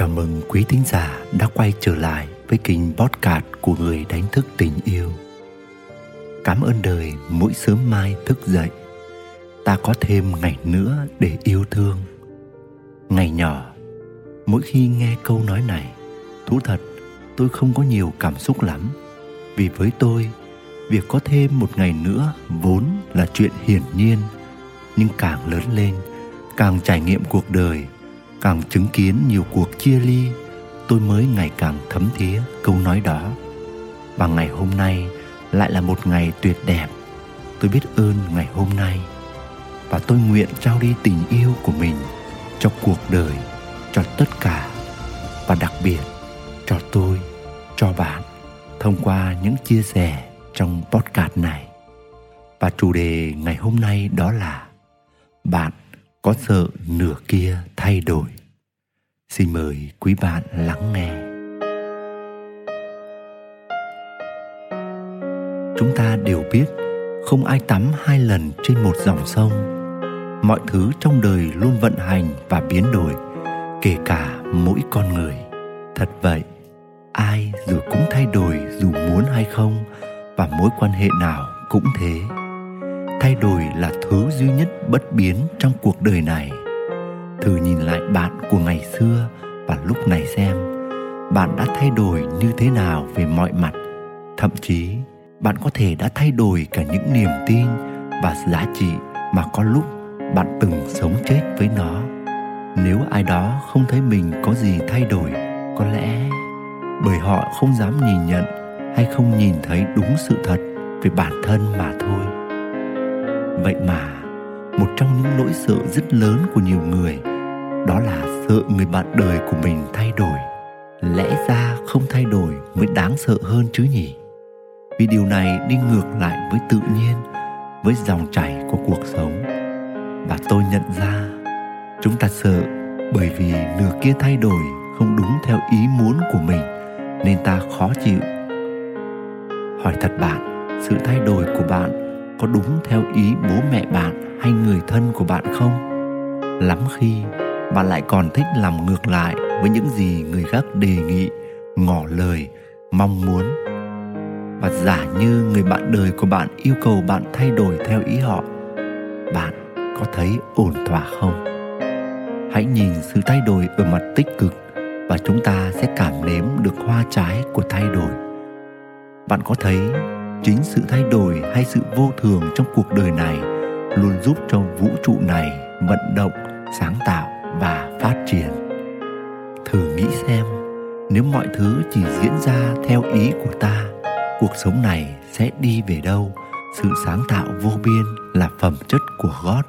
Chào mừng quý thính giả đã quay trở lại với kênh podcast của người đánh thức tình yêu. Cảm ơn đời mỗi sớm mai thức dậy, ta có thêm ngày nữa để yêu thương. Ngày nhỏ, mỗi khi nghe câu nói này, thú thật tôi không có nhiều cảm xúc lắm. Vì với tôi, việc có thêm một ngày nữa vốn là chuyện hiển nhiên, nhưng càng lớn lên, càng trải nghiệm cuộc đời càng chứng kiến nhiều cuộc chia ly, tôi mới ngày càng thấm thía câu nói đó. Và ngày hôm nay lại là một ngày tuyệt đẹp. Tôi biết ơn ngày hôm nay, và tôi nguyện trao đi tình yêu của mình cho cuộc đời, cho tất cả, và đặc biệt cho tôi, cho bạn, thông qua những chia sẻ trong podcast này. Và chủ đề ngày hôm nay đó là bạn có sợ nửa kia thay đổi. Xin mời quý bạn lắng nghe. Chúng ta đều biết không ai tắm hai lần trên một dòng sông. Mọi thứ trong đời luôn vận hành và biến đổi, kể cả mỗi con người. Thật vậy, ai rồi cũng thay đổi dù muốn hay không, và mối quan hệ nào cũng thế thay đổi là thứ duy nhất bất biến trong cuộc đời này. Thử nhìn lại bạn của ngày xưa và lúc này xem, bạn đã thay đổi như thế nào về mọi mặt. Thậm chí, bạn có thể đã thay đổi cả những niềm tin và giá trị mà có lúc bạn từng sống chết với nó. Nếu ai đó không thấy mình có gì thay đổi, có lẽ bởi họ không dám nhìn nhận hay không nhìn thấy đúng sự thật về bản thân mà thôi vậy mà, một trong những nỗi sợ rất lớn của nhiều người, đó là sợ người bạn đời của mình thay đổi. Lẽ ra không thay đổi mới đáng sợ hơn chứ nhỉ? Vì điều này đi ngược lại với tự nhiên, với dòng chảy của cuộc sống. Và tôi nhận ra, chúng ta sợ bởi vì nửa kia thay đổi không đúng theo ý muốn của mình, nên ta khó chịu. Hỏi thật bạn, sự thay đổi của bạn có đúng theo ý bố mẹ bạn hay người thân của bạn không? Lắm khi bạn lại còn thích làm ngược lại với những gì người khác đề nghị, ngỏ lời, mong muốn. Và giả như người bạn đời của bạn yêu cầu bạn thay đổi theo ý họ, bạn có thấy ổn thỏa không? Hãy nhìn sự thay đổi ở mặt tích cực và chúng ta sẽ cảm nếm được hoa trái của thay đổi. Bạn có thấy chính sự thay đổi hay sự vô thường trong cuộc đời này luôn giúp cho vũ trụ này vận động, sáng tạo và phát triển. Thử nghĩ xem, nếu mọi thứ chỉ diễn ra theo ý của ta, cuộc sống này sẽ đi về đâu? Sự sáng tạo vô biên là phẩm chất của gót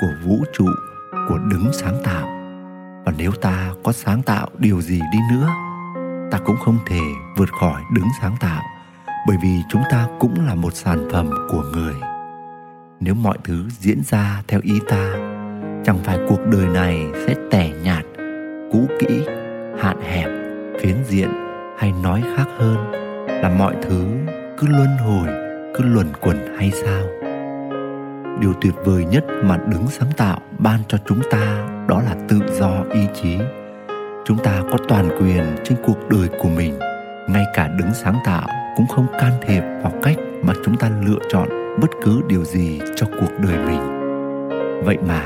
của vũ trụ, của đứng sáng tạo. Và nếu ta có sáng tạo điều gì đi nữa, ta cũng không thể vượt khỏi đứng sáng tạo bởi vì chúng ta cũng là một sản phẩm của người. Nếu mọi thứ diễn ra theo ý ta, chẳng phải cuộc đời này sẽ tẻ nhạt, cũ kỹ, hạn hẹp, phiến diện hay nói khác hơn là mọi thứ cứ luân hồi, cứ luẩn quẩn hay sao? Điều tuyệt vời nhất mà đứng sáng tạo ban cho chúng ta đó là tự do ý chí. Chúng ta có toàn quyền trên cuộc đời của mình, ngay cả đứng sáng tạo cũng không can thiệp vào cách mà chúng ta lựa chọn bất cứ điều gì cho cuộc đời mình. Vậy mà,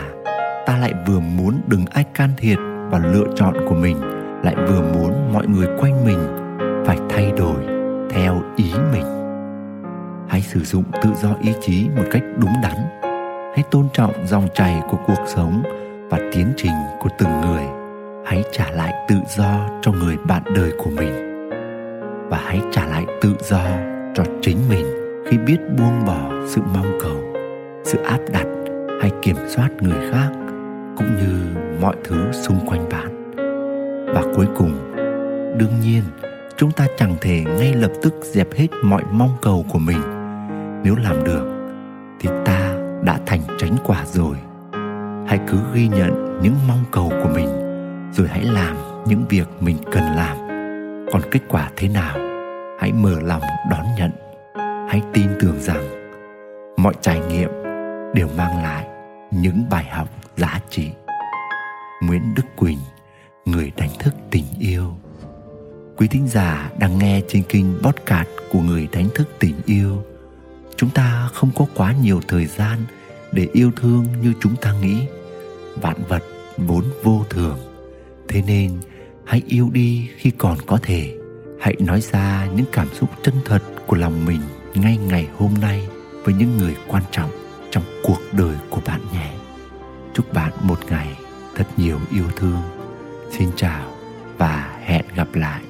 ta lại vừa muốn đừng ai can thiệp vào lựa chọn của mình, lại vừa muốn mọi người quanh mình phải thay đổi theo ý mình. Hãy sử dụng tự do ý chí một cách đúng đắn. Hãy tôn trọng dòng chảy của cuộc sống và tiến trình của từng người. Hãy trả lại tự do cho người bạn đời của mình và hãy trả lại tự do cho chính mình khi biết buông bỏ sự mong cầu, sự áp đặt hay kiểm soát người khác cũng như mọi thứ xung quanh bạn. Và cuối cùng, đương nhiên, chúng ta chẳng thể ngay lập tức dẹp hết mọi mong cầu của mình. Nếu làm được, thì ta đã thành tránh quả rồi. Hãy cứ ghi nhận những mong cầu của mình, rồi hãy làm những việc mình cần làm còn kết quả thế nào? Hãy mở lòng đón nhận. Hãy tin tưởng rằng mọi trải nghiệm đều mang lại những bài học giá trị. Nguyễn Đức Quỳnh, người đánh thức tình yêu. Quý thính giả đang nghe trên kênh podcast của người đánh thức tình yêu. Chúng ta không có quá nhiều thời gian để yêu thương như chúng ta nghĩ. Vạn vật vốn vô thường. Thế nên hãy yêu đi khi còn có thể. Hãy nói ra những cảm xúc chân thật của lòng mình ngay ngày hôm nay với những người quan trọng trong cuộc đời của bạn nhé. Chúc bạn một ngày thật nhiều yêu thương. Xin chào và hẹn gặp lại.